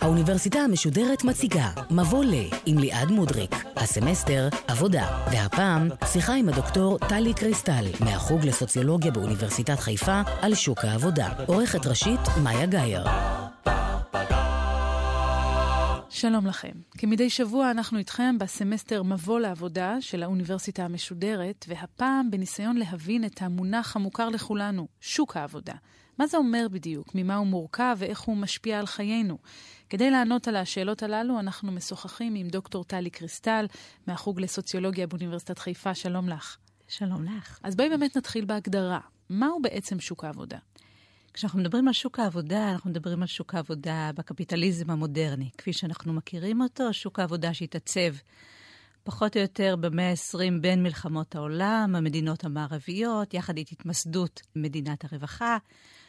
האוניברסיטה המשודרת מציגה מבוא ל עם ליעד מודריק, הסמסטר עבודה, והפעם שיחה עם הדוקטור טלי קריסטל מהחוג לסוציולוגיה באוניברסיטת חיפה על שוק העבודה. עורכת ראשית מאיה גאייר. שלום לכם. כמדי שבוע אנחנו איתכם בסמסטר מבוא לעבודה של האוניברסיטה המשודרת, והפעם בניסיון להבין את המונח המוכר לכולנו, שוק העבודה. מה זה אומר בדיוק, ממה הוא מורכב ואיך הוא משפיע על חיינו. כדי לענות על השאלות הללו, אנחנו משוחחים עם דוקטור טלי קריסטל, מהחוג לסוציולוגיה באוניברסיטת חיפה. שלום לך. שלום לך. אז בואי באמת נתחיל בהגדרה. מהו בעצם שוק העבודה? כשאנחנו מדברים על שוק העבודה, אנחנו מדברים על שוק העבודה בקפיטליזם המודרני, כפי שאנחנו מכירים אותו, שוק העבודה שהתעצב פחות או יותר במאה ה-20 בין מלחמות העולם, המדינות המערביות, יחד עם התמסדות מדינת הרווחה.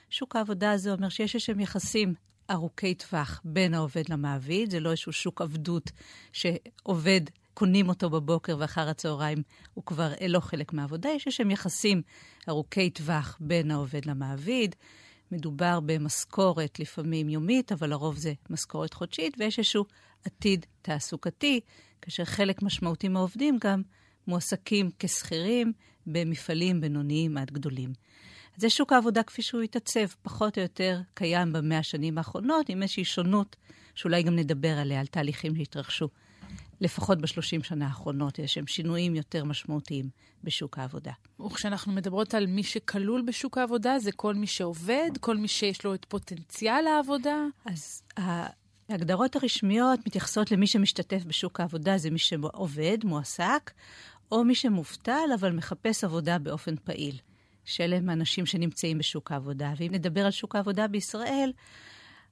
שוק העבודה הזה אומר שיש איזשהם יחסים ארוכי טווח בין העובד למעביד, זה לא איזשהו שוק עבדות שעובד, קונים אותו בבוקר ואחר הצהריים הוא כבר לא חלק מהעבודה, יש איזשהם יחסים ארוכי טווח בין העובד למעביד. מדובר במשכורת לפעמים יומית, אבל לרוב זה משכורת חודשית, ויש איזשהו עתיד תעסוקתי, כאשר חלק משמעותי מהעובדים גם מועסקים כשכירים במפעלים בינוניים עד גדולים. זה שוק העבודה כפי שהוא התעצב, פחות או יותר קיים במאה השנים האחרונות, עם איזושהי שונות, שאולי גם נדבר עליה, על תהליכים שהתרחשו, לפחות בשלושים שנה האחרונות, יש שהם שינויים יותר משמעותיים בשוק העבודה. וכשאנחנו מדברות על מי שכלול בשוק העבודה, זה כל מי שעובד, כל מי שיש לו את פוטנציאל העבודה? אז ההגדרות הרשמיות מתייחסות למי שמשתתף בשוק העבודה, זה מי שעובד, מועסק, או מי שמובטל, אבל מחפש עבודה באופן פעיל. שאלה הם האנשים שנמצאים בשוק העבודה. ואם נדבר על שוק העבודה בישראל,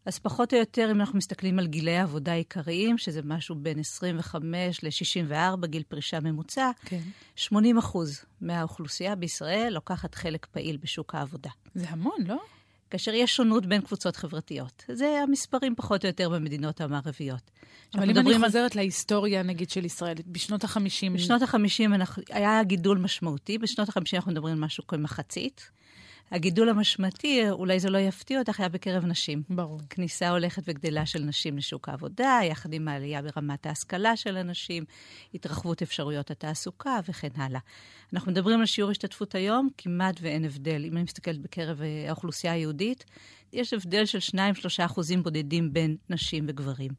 אז פחות או יותר, אם אנחנו מסתכלים על גילי העבודה העיקריים, שזה משהו בין 25 ל-64, גיל פרישה ממוצע, כן. 80 אחוז מהאוכלוסייה בישראל לוקחת חלק פעיל בשוק העבודה. זה המון, לא? כאשר יש שונות בין קבוצות חברתיות. זה המספרים פחות או יותר במדינות המערביות. אבל אם אני חוזרת על... להיסטוריה, נגיד, של ישראל, בשנות ה-50... בשנות ה-50 היה גידול משמעותי, בשנות ה-50 אנחנו מדברים על משהו כמחצית. הגידול המשמעתי, אולי זה לא יפתיע אותך, היה בקרב נשים. ברור. כניסה הולכת וגדלה של נשים לשוק העבודה, יחד עם העלייה ברמת ההשכלה של הנשים, התרחבות אפשרויות התעסוקה וכן הלאה. אנחנו מדברים על שיעור השתתפות היום, כמעט ואין הבדל. אם אני מסתכלת בקרב אה, האוכלוסייה היהודית, יש הבדל של 2-3 אחוזים בודדים בין נשים וגברים.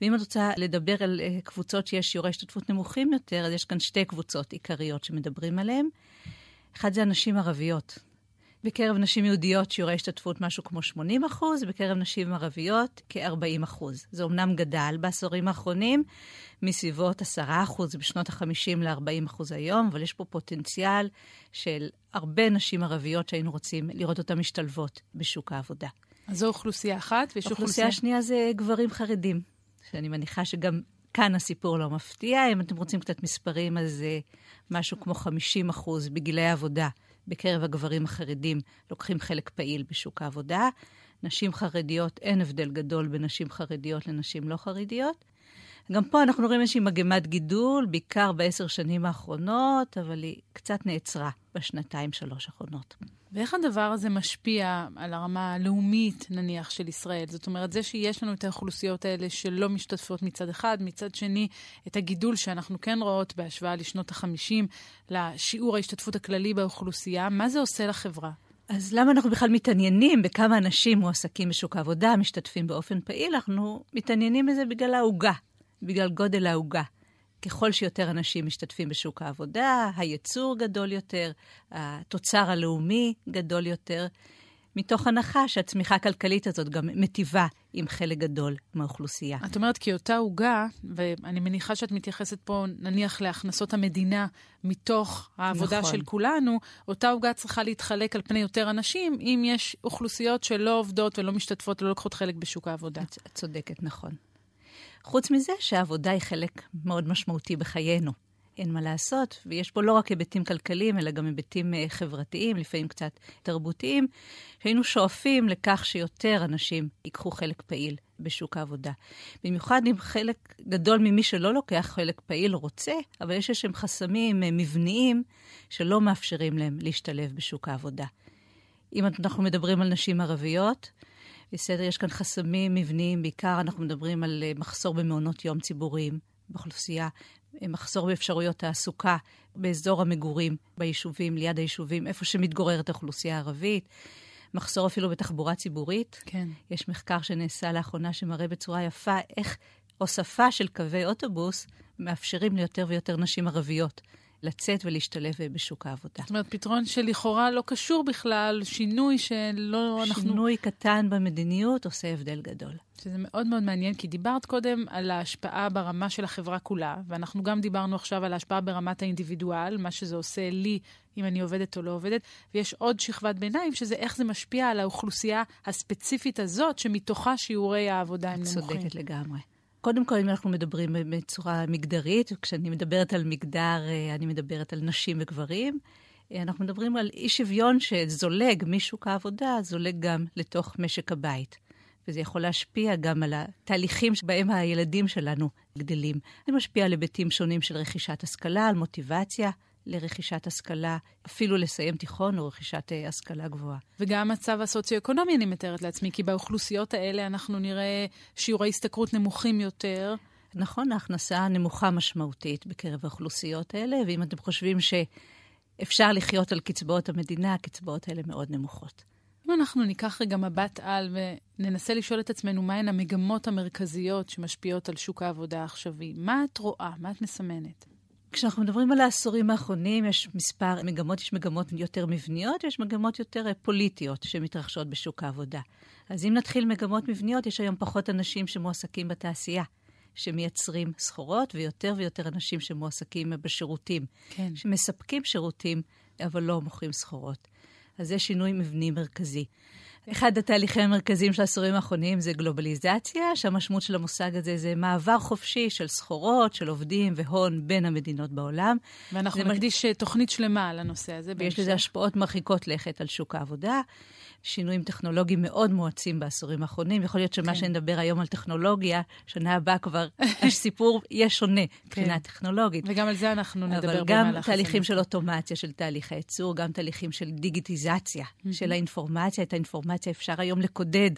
ואם את רוצה לדבר על אה, קבוצות שיש שיעורי השתתפות נמוכים יותר, אז יש כאן שתי קבוצות עיקריות שמדברים עליהן. אחד זה הנשים ערביות. בקרב נשים יהודיות שיעורי השתתפות משהו כמו 80 אחוז, בקרב נשים ערביות כ-40 אחוז. זה אומנם גדל בעשורים האחרונים, מסביבות 10 אחוז בשנות ה-50 ל-40 אחוז היום, אבל יש פה פוטנציאל של הרבה נשים ערביות שהיינו רוצים לראות אותן משתלבות בשוק העבודה. אז זו אוכלוסייה אחת, ויש אוכלוסייה... אוכלוסייה שנייה זה גברים חרדים, שאני מניחה שגם כאן הסיפור לא מפתיע. אם אתם רוצים קצת מספרים, אז זה משהו כמו 50 אחוז בגילי העבודה. בקרב הגברים החרדים לוקחים חלק פעיל בשוק העבודה. נשים חרדיות, אין הבדל גדול בין נשים חרדיות לנשים לא חרדיות. גם פה אנחנו רואים איזושהי מגמת גידול, בעיקר בעשר שנים האחרונות, אבל היא קצת נעצרה בשנתיים-שלוש האחרונות. ואיך הדבר הזה משפיע על הרמה הלאומית, נניח, של ישראל? זאת אומרת, זה שיש לנו את האוכלוסיות האלה שלא משתתפות מצד אחד, מצד שני, את הגידול שאנחנו כן רואות בהשוואה לשנות ה-50, לשיעור ההשתתפות הכללי באוכלוסייה, מה זה עושה לחברה? אז למה אנחנו בכלל מתעניינים בכמה אנשים מועסקים בשוק העבודה, משתתפים באופן פעיל? אנחנו מתעניינים בזה בגלל העוגה, בגלל גודל העוגה. ככל שיותר אנשים משתתפים בשוק העבודה, הייצור גדול יותר, התוצר הלאומי גדול יותר, מתוך הנחה שהצמיחה הכלכלית הזאת גם מטיבה עם חלק גדול מהאוכלוסייה. את אומרת כי אותה עוגה, ואני מניחה שאת מתייחסת פה נניח להכנסות המדינה מתוך העבודה נכון. של כולנו, אותה עוגה צריכה להתחלק על פני יותר אנשים, אם יש אוכלוסיות שלא עובדות ולא משתתפות ולא לוקחות חלק בשוק העבודה. את צודקת, נכון. חוץ מזה שהעבודה היא חלק מאוד משמעותי בחיינו. אין מה לעשות, ויש פה לא רק היבטים כלכליים, אלא גם היבטים uh, חברתיים, לפעמים קצת תרבותיים, שהיינו שואפים לכך שיותר אנשים ייקחו חלק פעיל בשוק העבודה. במיוחד אם חלק גדול ממי שלא לוקח חלק פעיל רוצה, אבל יש איזשהם חסמים uh, מבניים שלא מאפשרים להם להשתלב בשוק העבודה. אם אנחנו מדברים על נשים ערביות, בסדר, יש כאן חסמים מבניים, בעיקר אנחנו מדברים על uh, מחסור במעונות יום ציבוריים באוכלוסייה, מחסור באפשרויות תעסוקה באזור המגורים ביישובים, ליד היישובים, איפה שמתגוררת האוכלוסייה הערבית. מחסור אפילו בתחבורה ציבורית. כן. יש מחקר שנעשה לאחרונה שמראה בצורה יפה איך הוספה של קווי אוטובוס מאפשרים ליותר ויותר נשים ערביות לצאת ולהשתלב בשוק העבודה. זאת אומרת, פתרון שלכאורה לא קשור בכלל, שינוי שלא אנחנו... שינוי קטן במדיניות עושה הבדל גדול. שזה מאוד מאוד מעניין, כי דיברת קודם על ההשפעה ברמה של החברה כולה, ואנחנו גם דיברנו עכשיו על ההשפעה ברמת האינדיבידואל, מה שזה עושה לי, אם אני עובדת או לא עובדת, ויש עוד שכבת ביניים, שזה איך זה משפיע על האוכלוסייה הספציפית הזאת, שמתוכה שיעורי העבודה הם נמוכים. צודקת לגמרי. קודם כל, אם אנחנו מדברים בצורה מגדרית, כשאני מדברת על מגדר, אה, אני מדברת על נשים וגברים. אה, אנחנו מדברים על אי שוויון שזולג משוק העבודה, זולג גם לתוך משק הבית. וזה יכול להשפיע גם על התהליכים שבהם הילדים שלנו גדלים. זה משפיע על היבטים שונים של רכישת השכלה, על מוטיבציה, לרכישת השכלה, אפילו לסיים תיכון או רכישת אה, השכלה גבוהה. וגם המצב הסוציו-אקונומי, אני מתארת לעצמי, כי באוכלוסיות האלה אנחנו נראה שיעורי השתכרות נמוכים יותר. נכון, ההכנסה נמוכה משמעותית בקרב האוכלוסיות האלה, ואם אתם חושבים שאפשר לחיות על קצבאות המדינה, הקצבאות האלה מאוד נמוכות. אם אנחנו ניקח רגע מבט על וננסה לשאול את עצמנו מהן המגמות המרכזיות שמשפיעות על שוק העבודה העכשווי, מה את רואה? מה את מסמנת? כשאנחנו מדברים על העשורים האחרונים, יש מספר מגמות, יש מגמות יותר מבניות, יש מגמות יותר אה, פוליטיות שמתרחשות בשוק העבודה. אז אם נתחיל מגמות מבניות, יש היום פחות אנשים שמועסקים בתעשייה, שמייצרים סחורות, ויותר ויותר אנשים שמועסקים בשירותים, כן. שמספקים שירותים, אבל לא מוכרים סחורות. אז זה שינוי מבני מרכזי. אחד התהליכים המרכזיים של העשורים האחרונים זה גלובליזציה, שהמשמעות של המושג הזה זה מעבר חופשי של סחורות, של עובדים והון בין המדינות בעולם. ואנחנו נקדיש מ... תוכנית שלמה על הנושא הזה. ויש לזה השפעות מרחיקות לכת על שוק העבודה. שינויים טכנולוגיים מאוד מואצים בעשורים האחרונים. יכול להיות שמה כן. שנדבר היום על טכנולוגיה, שנה הבאה כבר הסיפור יהיה שונה מבחינה כן. טכנולוגית. וגם על זה אנחנו נדבר במהלך אבל גם תהליכים של אוטומציה של תהליכי ייצור, גם תהליכים של דיגיטיזציה mm-hmm. של האינפורמציה. את האינפורמציה אפשר היום לקודד.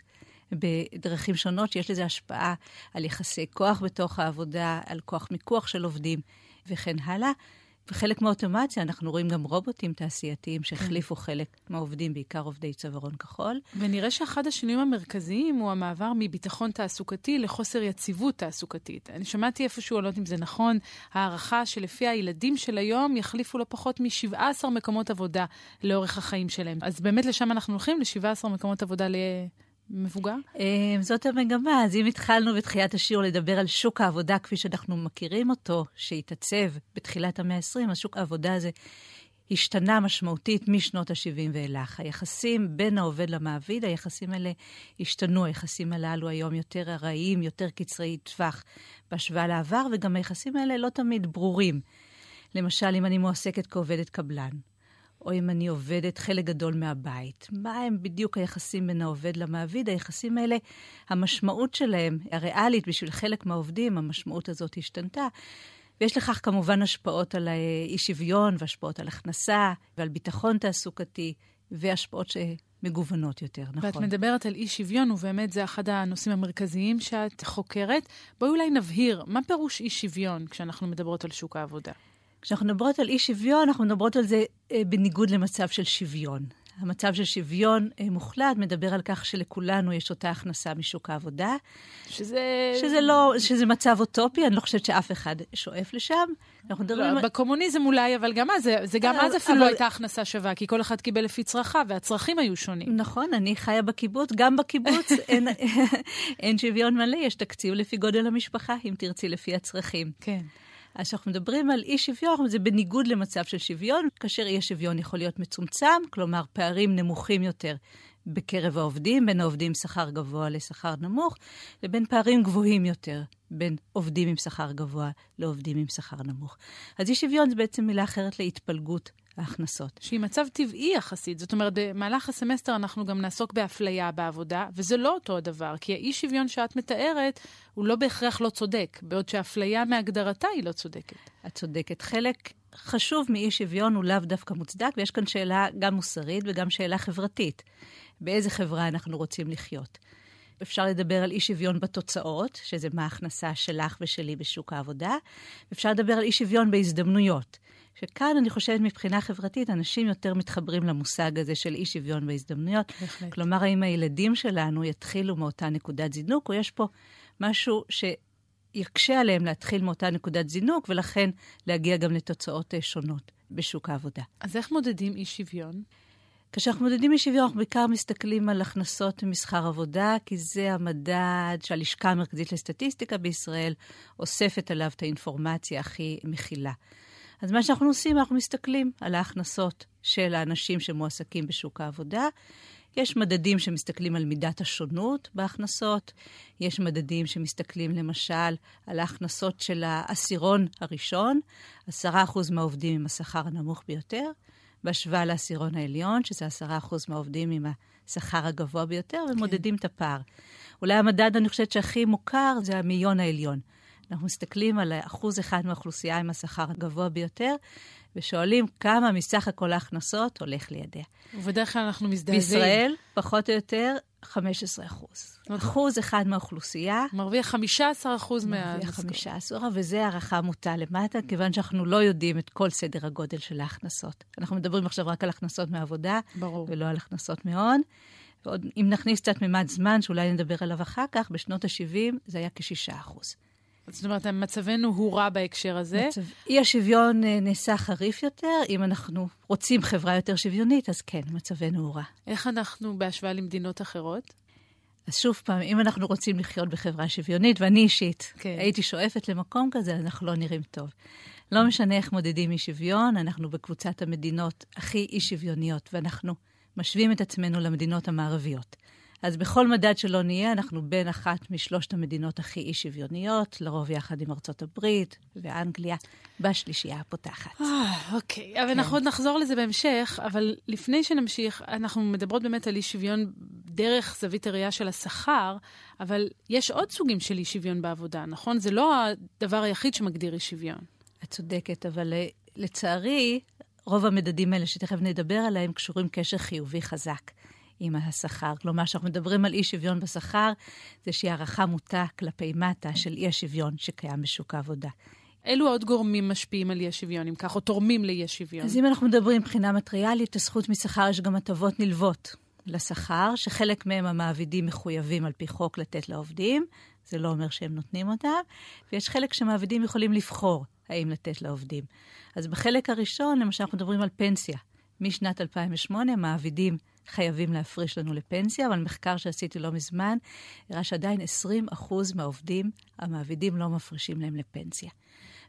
בדרכים שונות שיש לזה השפעה על יחסי כוח בתוך העבודה, על כוח מיקוח של עובדים וכן הלאה. וחלק מהאוטומציה, אנחנו רואים גם רובוטים תעשייתיים שהחליפו כן. חלק מהעובדים, בעיקר עובדי צווארון כחול. ונראה שאחד השינויים המרכזיים הוא המעבר מביטחון תעסוקתי לחוסר יציבות תעסוקתית. אני שמעתי איפשהו, אני לא יודעת אם זה נכון, הערכה שלפי הילדים של היום יחליפו לא פחות מ-17 מקומות עבודה לאורך החיים שלהם. אז באמת לשם אנחנו הולכים, ל-17 מקומות עבודה ל... מבוגר? אמ, זאת המגמה. אז אם התחלנו בתחילת השיעור לדבר על שוק העבודה כפי שאנחנו מכירים אותו, שהתעצב בתחילת המאה ה-20, אז שוק העבודה הזה השתנה משמעותית משנות ה-70 ואילך. היחסים בין העובד למעביד, היחסים האלה השתנו. היחסים הללו היום יותר ארעיים, יותר קצרי טווח בהשוואה לעבר, וגם היחסים האלה לא תמיד ברורים. למשל, אם אני מועסקת כעובדת קבלן, או אם אני עובדת חלק גדול מהבית. מה הם בדיוק היחסים בין העובד למעביד? היחסים האלה, המשמעות שלהם, הריאלית בשביל חלק מהעובדים, המשמעות הזאת השתנתה. ויש לכך כמובן השפעות על אי שוויון והשפעות על הכנסה ועל ביטחון תעסוקתי והשפעות שמגוונות יותר, נכון. ואת מדברת על אי שוויון, ובאמת זה אחד הנושאים המרכזיים שאת חוקרת. בואי אולי נבהיר, מה פירוש אי שוויון כשאנחנו מדברות על שוק העבודה? כשאנחנו מדברות על אי שוויון, אנחנו מדברות על זה אה, בניגוד למצב של שוויון. המצב של שוויון אה, מוחלט מדבר על כך שלכולנו יש אותה הכנסה משוק העבודה. שזה... שזה לא, שזה מצב אוטופי, אני לא חושבת שאף אחד שואף לשם. אנחנו מדברים... לא, בקומוניזם אולי, אבל גם אז, זה גם אז אפילו אבל... לא הייתה הכנסה שווה, כי כל אחד קיבל לפי צרכיו, והצרכים היו שונים. נכון, אני חיה בקיבוץ, גם בקיבוץ אין, אין שוויון מלא, יש תקציב לפי גודל המשפחה, אם תרצי, לפי הצרכים. כן. אז כשאנחנו מדברים על אי שוויון, זה בניגוד למצב של שוויון, כאשר אי השוויון יכול להיות מצומצם, כלומר פערים נמוכים יותר בקרב העובדים, בין העובדים עם שכר גבוה לשכר נמוך, לבין פערים גבוהים יותר בין עובדים עם שכר גבוה לעובדים עם שכר נמוך. אז אי שוויון זה בעצם מילה אחרת להתפלגות ההכנסות. שהיא מצב טבעי יחסית. זאת אומרת, במהלך הסמסטר אנחנו גם נעסוק באפליה בעבודה, וזה לא אותו הדבר, כי האי שוויון שאת מתארת הוא לא בהכרח לא צודק, בעוד שאפליה מהגדרתה היא לא צודקת. את צודקת. חלק חשוב מאי שוויון הוא לאו דווקא מוצדק, ויש כאן שאלה גם מוסרית וגם שאלה חברתית. באיזה חברה אנחנו רוצים לחיות? אפשר לדבר על אי שוויון בתוצאות, שזה מה ההכנסה שלך ושלי בשוק העבודה. אפשר לדבר על אי שוויון בהזדמנויות. שכאן אני חושבת מבחינה חברתית, אנשים יותר מתחברים למושג הזה של אי שוויון בהזדמנויות. בהחלט. כלומר, האם הילדים שלנו יתחילו מאותה נקודת זינוק, או יש פה משהו שיקשה עליהם להתחיל מאותה נקודת זינוק, ולכן להגיע גם לתוצאות אה, שונות בשוק העבודה. אז איך מודדים אי שוויון? כאשר אנחנו מודדים אי שוויון, אנחנו בעיקר מסתכלים על הכנסות ממסחר עבודה, כי זה המדד שהלשכה המרכזית לסטטיסטיקה בישראל אוספת עליו את האינפורמציה הכי מכילה. אז מה שאנחנו עושים, אנחנו מסתכלים על ההכנסות של האנשים שמועסקים בשוק העבודה. יש מדדים שמסתכלים על מידת השונות בהכנסות, יש מדדים שמסתכלים למשל על ההכנסות של העשירון הראשון, 10% מהעובדים עם השכר הנמוך ביותר, בהשוואה לעשירון העליון, שזה 10% מהעובדים עם השכר הגבוה ביותר, ומודדים כן. את הפער. אולי המדד, אני חושבת, שהכי מוכר זה המאיון העליון. אנחנו מסתכלים על אחוז אחד מהאוכלוסייה עם השכר הגבוה ביותר, ושואלים כמה מסך הכל ההכנסות הולך לידיה. ובדרך כלל אנחנו מזדעזעים. בישראל, פחות או יותר, 15 אחוז. אחוז אחד מהאוכלוסייה. מרוויח 15 אחוז מה... מרוויח 15, וזו הערכה מוטה למטה, כיוון שאנחנו לא יודעים את כל סדר הגודל של ההכנסות. אנחנו מדברים עכשיו רק על הכנסות מעבודה, ברור. ולא על הכנסות מהון. ועוד, אם נכניס קצת ממד זמן, שאולי נדבר עליו אחר כך, בשנות ה-70 זה היה כ-6 אחוז. זאת אומרת, מצבנו הוא רע בהקשר הזה. מצב... אי השוויון אה, נעשה חריף יותר. אם אנחנו רוצים חברה יותר שוויונית, אז כן, מצבנו הוא רע. איך אנחנו בהשוואה למדינות אחרות? אז שוב פעם, אם אנחנו רוצים לחיות בחברה שוויונית, ואני אישית כן. הייתי שואפת למקום כזה, אנחנו לא נראים טוב. לא משנה איך מודדים אי שוויון, אנחנו בקבוצת המדינות הכי אי שוויוניות, ואנחנו משווים את עצמנו למדינות המערביות. אז בכל מדד שלא נהיה, אנחנו בין אחת משלושת המדינות הכי אי-שוויוניות, לרוב יחד עם ארצות הברית ואנגליה, בשלישייה הפותחת. אה, אוקיי, אבל כן. אנחנו עוד נחזור לזה בהמשך, אבל לפני שנמשיך, אנחנו מדברות באמת על אי-שוויון דרך זווית הראייה של השכר, אבל יש עוד סוגים של אי-שוויון בעבודה, נכון? זה לא הדבר היחיד שמגדיר אי-שוויון. את צודקת, אבל אה, לצערי, רוב המדדים האלה שתכף נדבר עליהם קשורים קשר חיובי חזק. עם השכר. כלומר, כשאנחנו מדברים על אי שוויון בשכר, זה איזושהי הערכה מוטה כלפי מטה של אי השוויון שקיים בשוק העבודה. אילו עוד גורמים משפיעים על אי השוויון, אם כך, או תורמים לאי השוויון? אז אם אנחנו מדברים מבחינה מטריאלית, לזכות משכר יש גם הטבות נלוות לשכר, שחלק מהם המעבידים מחויבים על פי חוק לתת לעובדים, זה לא אומר שהם נותנים אותם, ויש חלק שמעבידים יכולים לבחור האם לתת לעובדים. אז בחלק הראשון, למשל, אנחנו מדברים על פנסיה. משנת 2008 מעבידים חייבים להפריש לנו לפנסיה, אבל מחקר שעשיתי לא מזמן הראה שעדיין 20% מהעובדים, המעבידים לא מפרישים להם לפנסיה.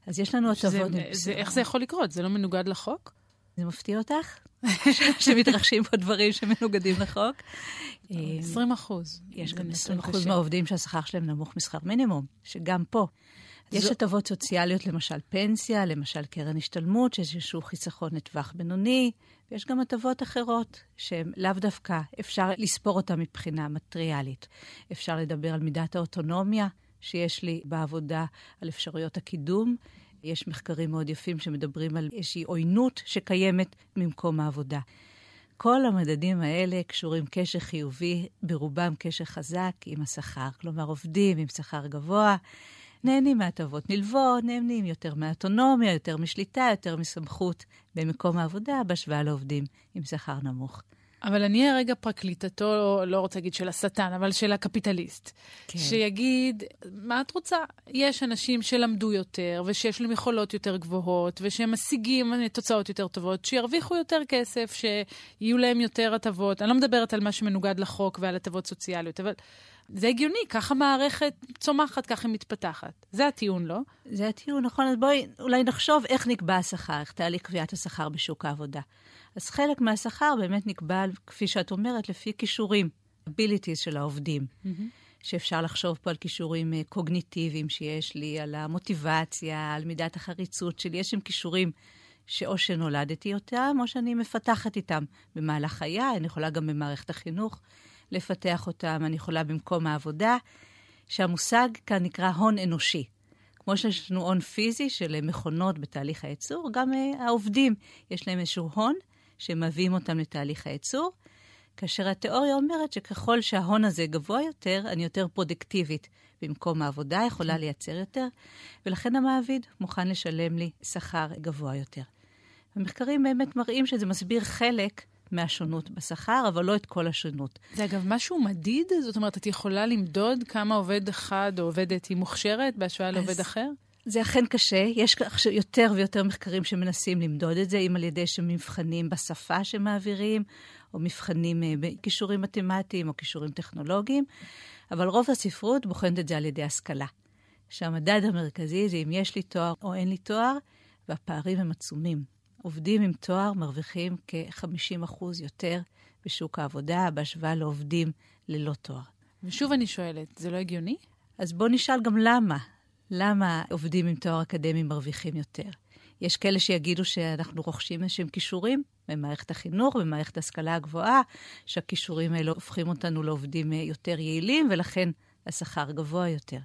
אז יש לנו הטבות... איך זה יכול לקרות? זה לא מנוגד לחוק? זה מפתיע אותך? שמתרחשים פה דברים שמנוגדים לחוק? 20 אחוז. יש גם 20 אחוז מהעובדים שהשכר שלהם נמוך משכר מינימום, שגם פה. יש הטבות סוציאליות, למשל פנסיה, למשל קרן השתלמות, שיש איזשהו חיסכון לטווח בינוני, ויש גם הטבות אחרות שהן לאו דווקא, אפשר לספור אותן מבחינה מטריאלית. אפשר לדבר על מידת האוטונומיה שיש לי בעבודה, על אפשרויות הקידום. יש מחקרים מאוד יפים שמדברים על איזושהי עוינות שקיימת ממקום העבודה. כל המדדים האלה קשורים קשר חיובי, ברובם קשר חזק עם השכר. כלומר, עובדים עם שכר גבוה, נהנים מהטבות נלוות, נהנים יותר מאוטונומיה, יותר משליטה, יותר מסמכות במקום העבודה, בהשוואה לעובדים עם שכר נמוך. אבל אני אהיה רגע פרקליטתו, לא רוצה להגיד של השטן, אבל של הקפיטליסט. כן. שיגיד, מה את רוצה? יש אנשים שלמדו יותר, ושיש להם יכולות יותר גבוהות, ושהם משיגים תוצאות יותר טובות, שירוויחו יותר כסף, שיהיו להם יותר הטבות. אני לא מדברת על מה שמנוגד לחוק ועל הטבות סוציאליות, אבל זה הגיוני, ככה מערכת צומחת, ככה היא מתפתחת. זה הטיעון, לא? זה הטיעון, נכון. אז בואי אולי נחשוב איך נקבע השכר, איך תהליך קביעת השכר בשוק העבודה. אז חלק מהשכר באמת נקבע, כפי שאת אומרת, לפי כישורים, abilities של העובדים. Mm-hmm. שאפשר לחשוב פה על כישורים אה, קוגניטיביים שיש לי, על המוטיבציה, על מידת החריצות שלי. יש שם כישורים שאו שנולדתי אותם, או שאני מפתחת איתם במהלך חיי, אני יכולה גם במערכת החינוך לפתח אותם, אני יכולה במקום העבודה, שהמושג כאן נקרא הון אנושי. כמו שיש לנו הון פיזי של מכונות בתהליך הייצור, גם uh, העובדים, יש להם איזשהו הון שמביאים אותם לתהליך הייצור, כאשר התיאוריה אומרת שככל שההון הזה גבוה יותר, אני יותר פרודקטיבית במקום העבודה, יכולה לייצר יותר, ולכן המעביד מוכן לשלם לי שכר גבוה יותר. המחקרים באמת מראים שזה מסביר חלק מהשונות בשכר, אבל לא את כל השונות. זה אגב משהו מדיד? זאת אומרת, את יכולה למדוד כמה עובד אחד או עובדת היא מוכשרת בהשוואה לעובד אחר? זה אכן קשה. יש יותר ויותר מחקרים שמנסים למדוד את זה, אם על ידי שמבחנים בשפה שמעבירים, או מבחנים אה, בכישורים מתמטיים או כישורים טכנולוגיים, אבל רוב הספרות בוחנת את זה על ידי השכלה. שהמדד המרכזי זה אם יש לי תואר או אין לי תואר, והפערים הם עצומים. עובדים עם תואר מרוויחים כ-50% יותר בשוק העבודה בהשוואה לעובדים ללא תואר. ושוב אני שואלת, זה לא הגיוני? אז בואו נשאל גם למה. למה עובדים עם תואר אקדמי מרוויחים יותר? יש כאלה שיגידו שאנחנו רוכשים איזשהם כישורים במערכת החינוך, במערכת ההשכלה הגבוהה, שהכישורים האלה הופכים אותנו לעובדים יותר יעילים, ולכן השכר גבוה יותר.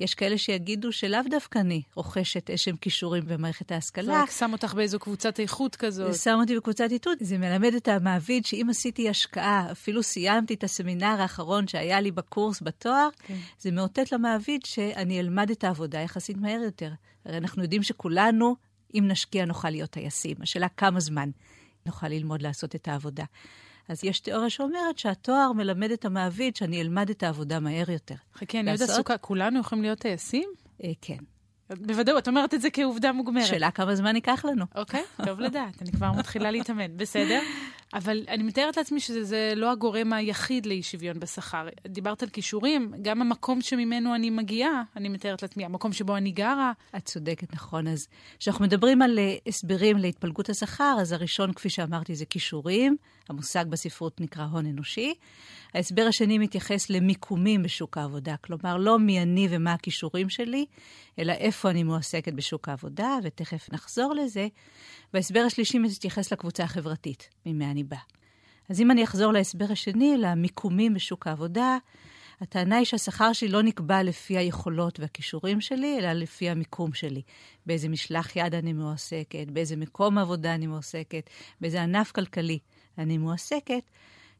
יש כאלה שיגידו שלאו דווקא אני רוכשת איזשהם כישורים במערכת ההשכלה. זה רק שם אותך באיזו קבוצת איכות כזאת. זה שם אותי בקבוצת איתות. זה מלמד את המעביד שאם עשיתי השקעה, אפילו סיימתי את הסמינר האחרון שהיה לי בקורס בתואר, כן. זה מאותת למעביד שאני אלמד את העבודה יחסית מהר יותר. הרי אנחנו יודעים שכולנו, אם נשקיע, נוכל להיות טייסים. השאלה כמה זמן נוכל ללמוד לעשות את העבודה. אז יש תיאוריה שאומרת שהתואר מלמד את המעביד שאני אלמד את העבודה מהר יותר. חכי, אני עוד עסוקה, כולנו יכולים להיות טייסים? אה, כן. בוודאות, את אומרת את זה כעובדה מוגמרת. שאלה כמה זמן ייקח לנו. אוקיי, טוב לדעת, אני כבר מתחילה להתאמן, בסדר? אבל אני מתארת לעצמי שזה לא הגורם היחיד לאי שוויון בשכר. דיברת על כישורים, גם המקום שממנו אני מגיעה, אני מתארת לעצמי, המקום שבו אני גרה. את צודקת, נכון. אז כשאנחנו מדברים על uh, הסברים להתפלגות השכר, אז הראשון, כפי שאמרתי, זה כישורים. המושג בספרות נקרא הון אנושי. ההסבר השני מתייחס למיקומים בשוק העבודה, כלומר, לא מי אני ומה הכישורים שלי, אלא איפה אני מועסקת בשוק העבודה, ותכף נחזור לזה. וההסבר השלישי מתייחס לקבוצה החברתית, ממי אני באה. אז אם אני אחזור להסבר השני, למיקומים בשוק העבודה, הטענה היא שהשכר שלי לא נקבע לפי היכולות והכישורים שלי, אלא לפי המיקום שלי. באיזה משלח יד אני מועסקת, באיזה מקום עבודה אני מועסקת, באיזה ענף כלכלי אני מועסקת,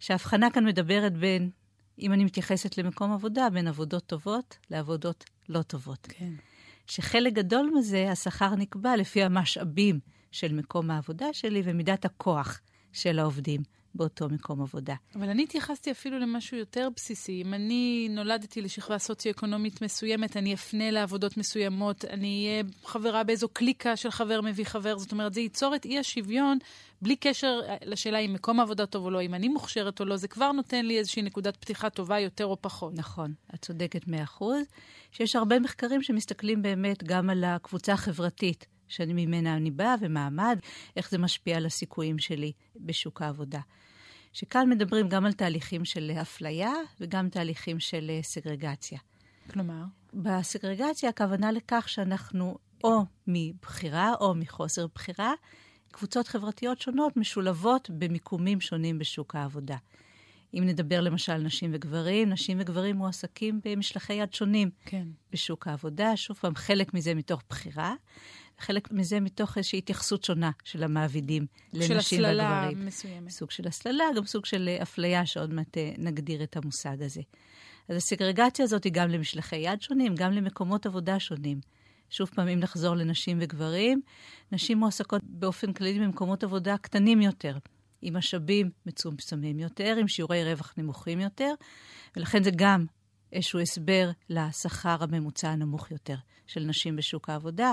שההבחנה כאן מדברת בין, אם אני מתייחסת למקום עבודה, בין עבודות טובות לעבודות לא טובות. כן. שחלק גדול מזה, השכר נקבע לפי המשאבים של מקום העבודה שלי ומידת הכוח של העובדים. באותו מקום עבודה. אבל אני התייחסתי אפילו למשהו יותר בסיסי. אם אני נולדתי לשכבה סוציו-אקונומית מסוימת, אני אפנה לעבודות מסוימות, אני אהיה חברה באיזו קליקה של חבר מביא חבר, זאת אומרת, זה ייצור את אי השוויון בלי קשר לשאלה אם מקום העבודה טוב או לא, אם אני מוכשרת או לא, זה כבר נותן לי איזושהי נקודת פתיחה טובה יותר או פחות. נכון, את צודקת מאה אחוז. שיש הרבה מחקרים שמסתכלים באמת גם על הקבוצה החברתית. שאני ממנה אני באה ומעמד, איך זה משפיע על הסיכויים שלי בשוק העבודה. שכאן מדברים גם על תהליכים של אפליה וגם תהליכים של סגרגציה. כלומר? בסגרגציה הכוונה לכך שאנחנו או מבחירה או מחוסר בחירה, קבוצות חברתיות שונות משולבות במיקומים שונים בשוק העבודה. אם נדבר למשל נשים וגברים, נשים וגברים מועסקים במשלחי יד שונים כן. בשוק העבודה. שוב פעם, חלק מזה מתוך בחירה, חלק מזה מתוך איזושהי התייחסות שונה של המעבידים לנשים וגברים. של הסללה מסוימת. סוג של הסללה, גם סוג של אה, אפליה, שעוד מעט אה, נגדיר את המושג הזה. אז הסגרגציה הזאת היא גם למשלחי יד שונים, גם למקומות עבודה שונים. שוב פעם, אם נחזור לנשים וגברים, נשים מועסקות באופן כללי במקומות עבודה קטנים יותר, עם משאבים מצומצמים יותר, עם שיעורי רווח נמוכים יותר, ולכן זה גם איזשהו הסבר לשכר הממוצע הנמוך יותר של נשים בשוק העבודה.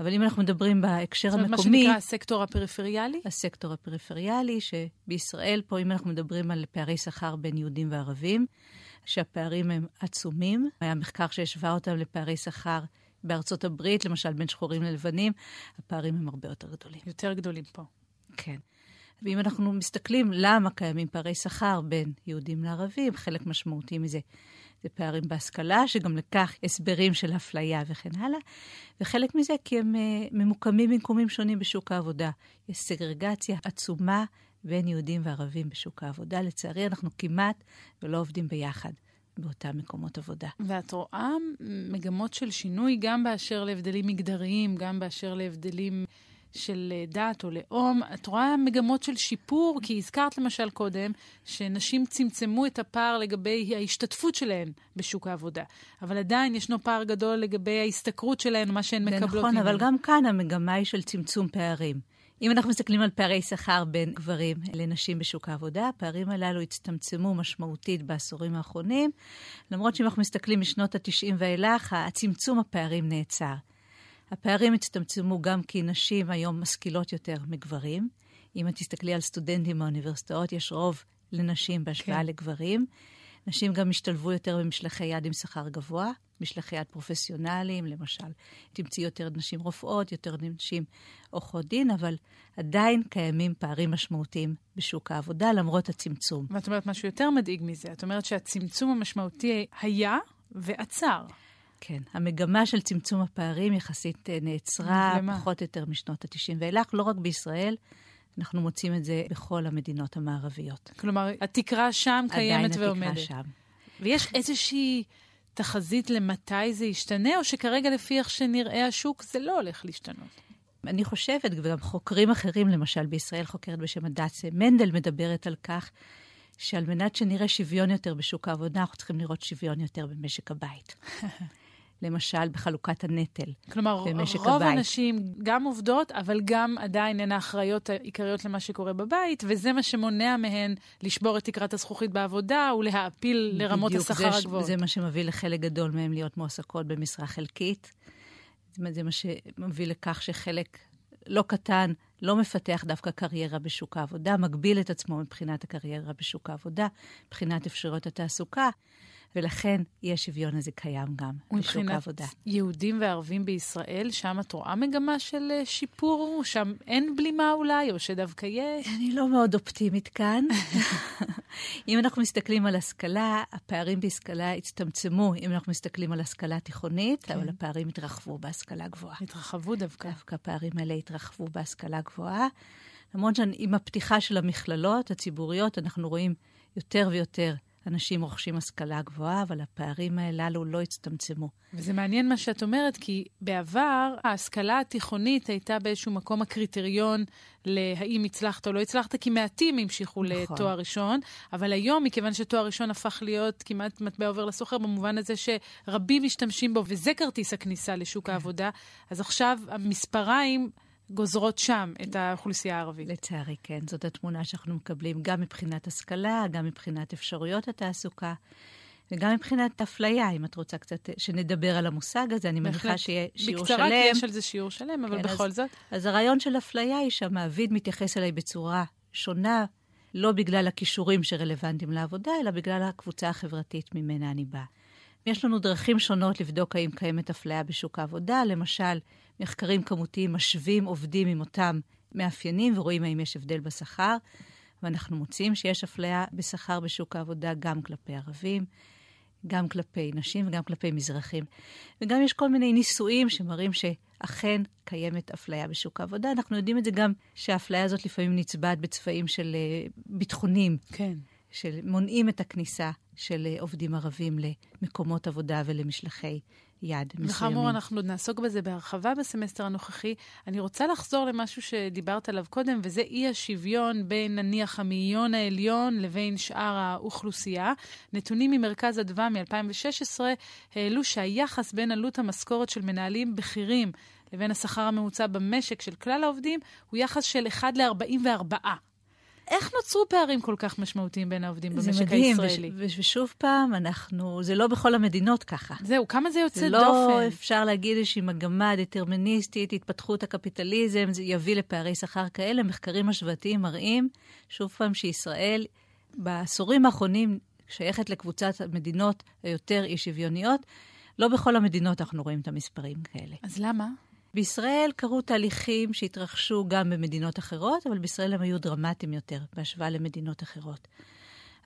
אבל אם אנחנו מדברים בהקשר המקומי... זאת אומרת, מה שנקרא הסקטור הפריפריאלי? הסקטור הפריפריאלי, שבישראל פה, אם אנחנו מדברים על פערי שכר בין יהודים וערבים, שהפערים הם עצומים. היה מחקר שהשווה אותם לפערי שכר בארצות הברית, למשל בין שחורים ללבנים, הפערים הם הרבה יותר גדולים. יותר גדולים פה. כן. ואם אנחנו מסתכלים למה קיימים פערי שכר בין יהודים לערבים, חלק משמעותי מזה זה פערים בהשכלה, שגם לכך הסברים של אפליה וכן הלאה, וחלק מזה כי הם uh, ממוקמים במקומים שונים בשוק העבודה. יש סגרגציה עצומה בין יהודים וערבים בשוק העבודה. לצערי, אנחנו כמעט ולא עובדים ביחד. באותם מקומות עבודה. ואת רואה מגמות של שינוי גם באשר להבדלים מגדריים, גם באשר להבדלים של אה, דת או לאום. את רואה מגמות של שיפור, כי הזכרת למשל קודם שנשים צמצמו את הפער לגבי ההשתתפות שלהן בשוק העבודה. אבל עדיין ישנו פער גדול לגבי ההשתכרות שלהן, מה שהן מקבלות. נכון, אבל גם כאן המגמה היא של צמצום פערים. אם אנחנו מסתכלים על פערי שכר בין גברים לנשים בשוק העבודה, הפערים הללו הצטמצמו משמעותית בעשורים האחרונים, למרות שאם אנחנו מסתכלים משנות ה-90 ואילך, הצמצום הפערים נעצר. הפערים הצטמצמו גם כי נשים היום משכילות יותר מגברים. אם את תסתכלי על סטודנטים באוניברסיטאות, יש רוב לנשים בהשוואה כן. לגברים. נשים גם השתלבו יותר במשלחי יד עם שכר גבוה, משלחי יד פרופסיונליים, למשל. תמצאי יותר נשים רופאות, יותר נשים עורכות דין, אבל עדיין קיימים פערים משמעותיים בשוק העבודה, למרות הצמצום. ואת אומרת משהו יותר מדאיג מזה. את אומרת שהצמצום המשמעותי היה ועצר. כן, המגמה של צמצום הפערים יחסית אה, נעצרה למה? פחות או יותר משנות ה-90 ואילך, לא רק בישראל, אנחנו מוצאים את זה בכל המדינות המערביות. כלומר, התקרה שם קיימת ועומדת. עדיין התקרה שם. ויש איזושהי תחזית למתי זה ישתנה, או שכרגע לפי איך שנראה השוק זה לא הולך להשתנות? אני חושבת, וגם חוקרים אחרים, למשל בישראל, חוקרת בשם הדס מנדל מדברת על כך שעל מנת שנראה שוויון יותר בשוק העבודה, אנחנו צריכים לראות שוויון יותר במשק הבית. למשל בחלוקת הנטל כלומר, במשק הבית. כלומר, רוב הנשים גם עובדות, אבל גם עדיין הן האחראיות העיקריות למה שקורה בבית, וזה מה שמונע מהן לשבור את תקרת הזכוכית בעבודה ולהעפיל לרמות השכר הגבוהות. זה מה שמביא לחלק גדול מהן להיות מועסקות במשרה חלקית. זה מה שמביא לכך שחלק לא קטן לא מפתח דווקא קריירה בשוק העבודה, מגביל את עצמו מבחינת הקריירה בשוק העבודה, מבחינת אפשרויות התעסוקה. ולכן אי השוויון הזה קיים גם בשוק העבודה. מבחינת יהודים וערבים בישראל, שם את רואה מגמה של אה, שיפור? שם אין בלימה אולי, או שדווקא יש? אני לא מאוד אופטימית כאן. אם אנחנו מסתכלים על השכלה, הפערים בהשכלה הצטמצמו, אם אנחנו מסתכלים על השכלה תיכונית, כן. אבל הפערים התרחבו בהשכלה גבוהה. התרחבו דווקא. דווקא הפערים האלה התרחבו בהשכלה גבוהה. למרות שעם הפתיחה של המכללות הציבוריות, אנחנו רואים יותר ויותר אנשים רוכשים השכלה גבוהה, אבל הפערים הללו לא הצטמצמו. וזה מעניין מה שאת אומרת, כי בעבר ההשכלה התיכונית הייתה באיזשהו מקום הקריטריון להאם הצלחת או לא הצלחת, כי מעטים המשיכו נכון. לתואר ראשון, אבל היום, מכיוון שתואר ראשון הפך להיות כמעט מטבע עובר לסוחר, במובן הזה שרבים משתמשים בו, וזה כרטיס הכניסה לשוק כן. העבודה, אז עכשיו המספריים... גוזרות שם את האוכלוסייה הערבית. לצערי, כן. זאת התמונה שאנחנו מקבלים גם מבחינת השכלה, גם מבחינת אפשרויות התעסוקה. וגם מבחינת אפליה, אם את רוצה קצת שנדבר על המושג הזה, אני מניחה שיהיה שיעור בקצרה, שלם. בקצרה, כי יש על זה שיעור שלם, אבל כן, בכל אז, זאת. אז הרעיון של אפליה היא שהמעביד מתייחס אליי בצורה שונה, לא בגלל הכישורים שרלוונטיים לעבודה, אלא בגלל הקבוצה החברתית ממנה אני באה. יש לנו דרכים שונות לבדוק האם קיימת אפליה בשוק העבודה, למשל, מחקרים כמותיים משווים עובדים עם אותם מאפיינים ורואים האם יש הבדל בשכר, ואנחנו מוצאים שיש אפליה בשכר בשוק העבודה גם כלפי ערבים, גם כלפי נשים וגם כלפי מזרחים. וגם יש כל מיני ניסויים שמראים שאכן קיימת אפליה בשוק העבודה. אנחנו יודעים את זה גם שהאפליה הזאת לפעמים נצבעת בצבעים של uh, ביטחונים. כן. שמונעים את הכניסה של uh, עובדים ערבים למקומות עבודה ולמשלחי יד מסוימים. וכאמור, אנחנו נעסוק בזה בהרחבה בסמסטר הנוכחי. אני רוצה לחזור למשהו שדיברת עליו קודם, וזה אי השוויון בין נניח המאיון העליון לבין שאר האוכלוסייה. נתונים ממרכז אדוה מ-2016 העלו שהיחס בין עלות המשכורת של מנהלים בכירים לבין השכר הממוצע במשק של כלל העובדים הוא יחס של 1 ל-44. איך נוצרו פערים כל כך משמעותיים בין העובדים במשק מדהים, הישראלי? וש, ושוב פעם, אנחנו, זה לא בכל המדינות ככה. זהו, כמה זה יוצא זה דופן? זה לא אפשר להגיד איזושהי מגמה דטרמיניסטית, התפתחות הקפיטליזם, זה יביא לפערי שכר כאלה. מחקרים השוואתיים מראים, שוב פעם, שישראל בעשורים האחרונים שייכת לקבוצת המדינות היותר אי-שוויוניות. לא בכל המדינות אנחנו רואים את המספרים כאלה. אז למה? בישראל קרו תהליכים שהתרחשו גם במדינות אחרות, אבל בישראל הם היו דרמטיים יותר בהשוואה למדינות אחרות.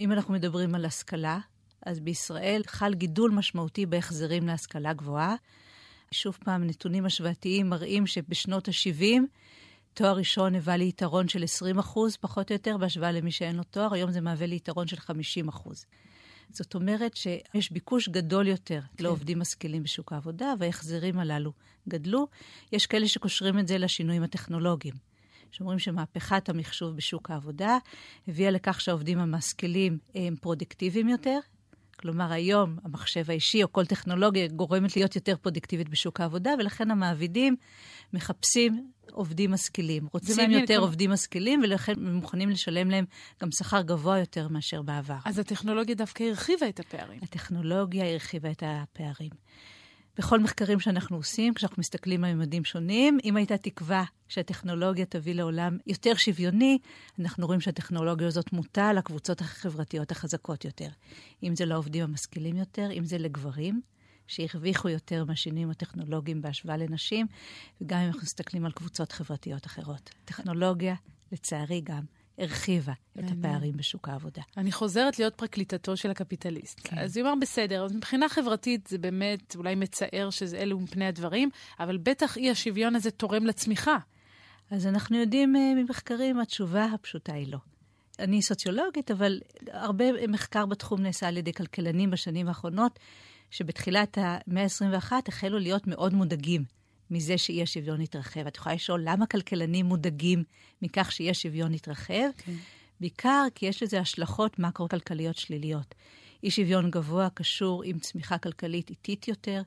אם אנחנו מדברים על השכלה, אז בישראל חל גידול משמעותי בהחזרים להשכלה גבוהה. שוב פעם, נתונים השוואתיים מראים שבשנות ה-70 תואר ראשון הבא לי יתרון של 20 אחוז, פחות או יותר, בהשוואה למי שאין לו תואר, היום זה מהווה לי יתרון של 50 אחוז. זאת אומרת שיש ביקוש גדול יותר כן. לעובדים משכילים בשוק העבודה, וההחזרים הללו גדלו. יש כאלה שקושרים את זה לשינויים הטכנולוגיים. שאומרים שמהפכת המחשוב בשוק העבודה הביאה לכך שהעובדים המשכילים הם פרודקטיביים יותר. כלומר, היום המחשב האישי או כל טכנולוגיה גורמת להיות יותר פרודקטיבית בשוק העבודה, ולכן המעבידים מחפשים עובדים משכילים. רוצים יותר כמו... עובדים משכילים, ולכן מוכנים לשלם להם גם שכר גבוה יותר מאשר בעבר. אז הטכנולוגיה דווקא הרחיבה את הפערים. הטכנולוגיה הרחיבה את הפערים. בכל מחקרים שאנחנו עושים, כשאנחנו מסתכלים על ממדים שונים, אם הייתה תקווה שהטכנולוגיה תביא לעולם יותר שוויוני, אנחנו רואים שהטכנולוגיה הזאת מוטה לקבוצות החברתיות החזקות יותר. אם זה לעובדים המשכילים יותר, אם זה לגברים, שהרוויחו יותר מהשינויים הטכנולוגיים בהשוואה לנשים, וגם אם אנחנו מסתכלים על קבוצות חברתיות אחרות. טכנולוגיה, לצערי גם, הרחיבה את הפערים בשוק העבודה. אני חוזרת להיות פרקליטתו של הקפיטליסט. כן. אז היא אומרת, בסדר, אז מבחינה חברתית זה באמת אולי מצער שאלו פני הדברים, אבל בטח אי השוויון הזה תורם לצמיחה. אז אנחנו יודעים uh, ממחקרים, התשובה הפשוטה היא לא. אני סוציולוגית, אבל הרבה מחקר בתחום נעשה על ידי כלכלנים בשנים האחרונות, שבתחילת המאה ה-21 החלו להיות מאוד מודאגים מזה שאי השוויון יתרחב. את יכולה לשאול למה כלכלנים מודאגים מכך שאי השוויון יתרחב? כן. בעיקר כי יש לזה השלכות מקרו-כלכליות שליליות. אי שוויון גבוה קשור עם צמיחה כלכלית איטית יותר,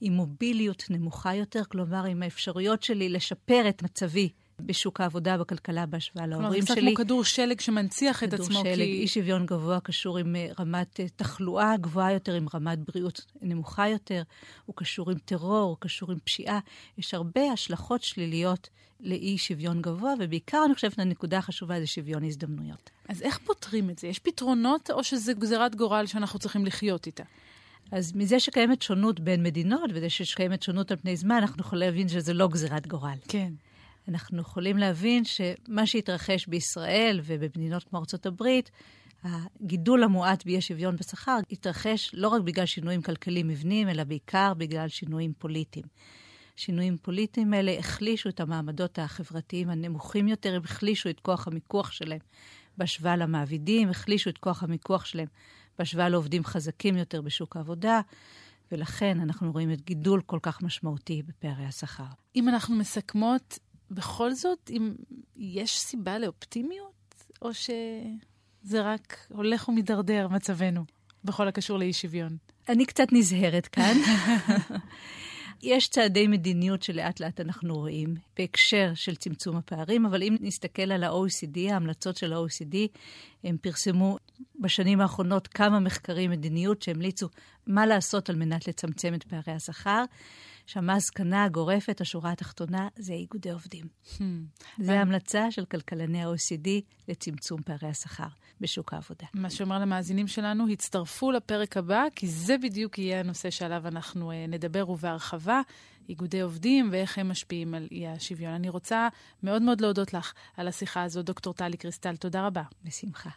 עם מוביליות נמוכה יותר, כלומר עם האפשרויות שלי לשפר את מצבי בשוק העבודה, בכלכלה, בהשוואה להורים שלי. כלומר, קצת כמו כדור שלג שמנציח את עצמו. כדור שלג, כי... אי שוויון גבוה קשור עם אה, רמת אה, תחלואה גבוהה יותר, עם רמת בריאות נמוכה יותר, הוא קשור עם טרור, הוא קשור עם פשיעה. יש הרבה השלכות שליליות לאי שוויון גבוה, ובעיקר אני חושבת הנקודה החשובה זה שוויון הזדמנויות. אז איך פותרים את זה? יש פתרונות, או שזה גזירת גורל שאנחנו צריכים לחיות איתה? אז מזה שקיימת שונות בין מדינות, וזה שקיימת שונות על פני זמן, אנחנו יכולים להבין שזה לא גזירת גורל. כן. אנחנו יכולים להבין שמה שהתרחש בישראל ובמדינות כמו ארצות הברית, הגידול המועט באי שוויון בשכר התרחש לא רק בגלל שינויים כלכליים מבניים, אלא בעיקר בגלל שינויים פוליטיים. שינויים פוליטיים האלה החלישו את המעמדות החברתיים הנמוכים יותר, הם החלישו את כוח המיקוח שלהם בהשוואה למעבידים, החלישו את כוח המיקוח שלהם בהשוואה לעובדים חזקים יותר בשוק העבודה. ולכן אנחנו רואים את גידול כל כך משמעותי בפערי השכר. אם אנחנו מסכמות, בכל זאת, אם יש סיבה לאופטימיות, או שזה רק הולך ומידרדר מצבנו בכל הקשור לאי שוויון? אני קצת נזהרת כאן. יש צעדי מדיניות שלאט לאט אנחנו רואים בהקשר של צמצום הפערים, אבל אם נסתכל על ה-OECD, ההמלצות של ה-OECD, הם פרסמו בשנים האחרונות כמה מחקרי מדיניות שהמליצו מה לעשות על מנת לצמצם את פערי השכר. שהמסקנה הגורפת, השורה התחתונה, זה איגודי עובדים. Hmm. זו ההמלצה של כלכלני ה-OECD לצמצום פערי השכר בשוק העבודה. מה שאומר למאזינים שלנו, הצטרפו לפרק הבא, כי זה בדיוק יהיה הנושא שעליו אנחנו uh, נדבר ובהרחבה. איגודי עובדים ואיך הם משפיעים על אי השוויון. אני רוצה מאוד מאוד להודות לך על השיחה הזו, דוקטור טלי קריסטל. תודה רבה. בשמחה.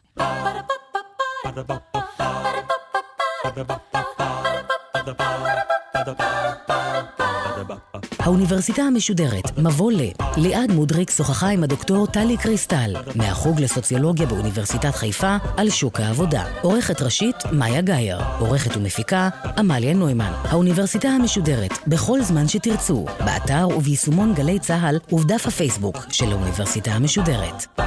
Ba-da-ba-ba-ba האוניברסיטה המשודרת, מבוא ל. ליעד מודריק שוחחה עם הדוקטור טלי קריסטל, מהחוג לסוציולוגיה באוניברסיטת חיפה, על שוק העבודה. עורכת ראשית, מאיה גאייר. עורכת ומפיקה, עמליה נוימן. האוניברסיטה המשודרת, בכל זמן שתרצו, באתר וביישומון גלי צה"ל ובדף הפייסבוק של האוניברסיטה המשודרת.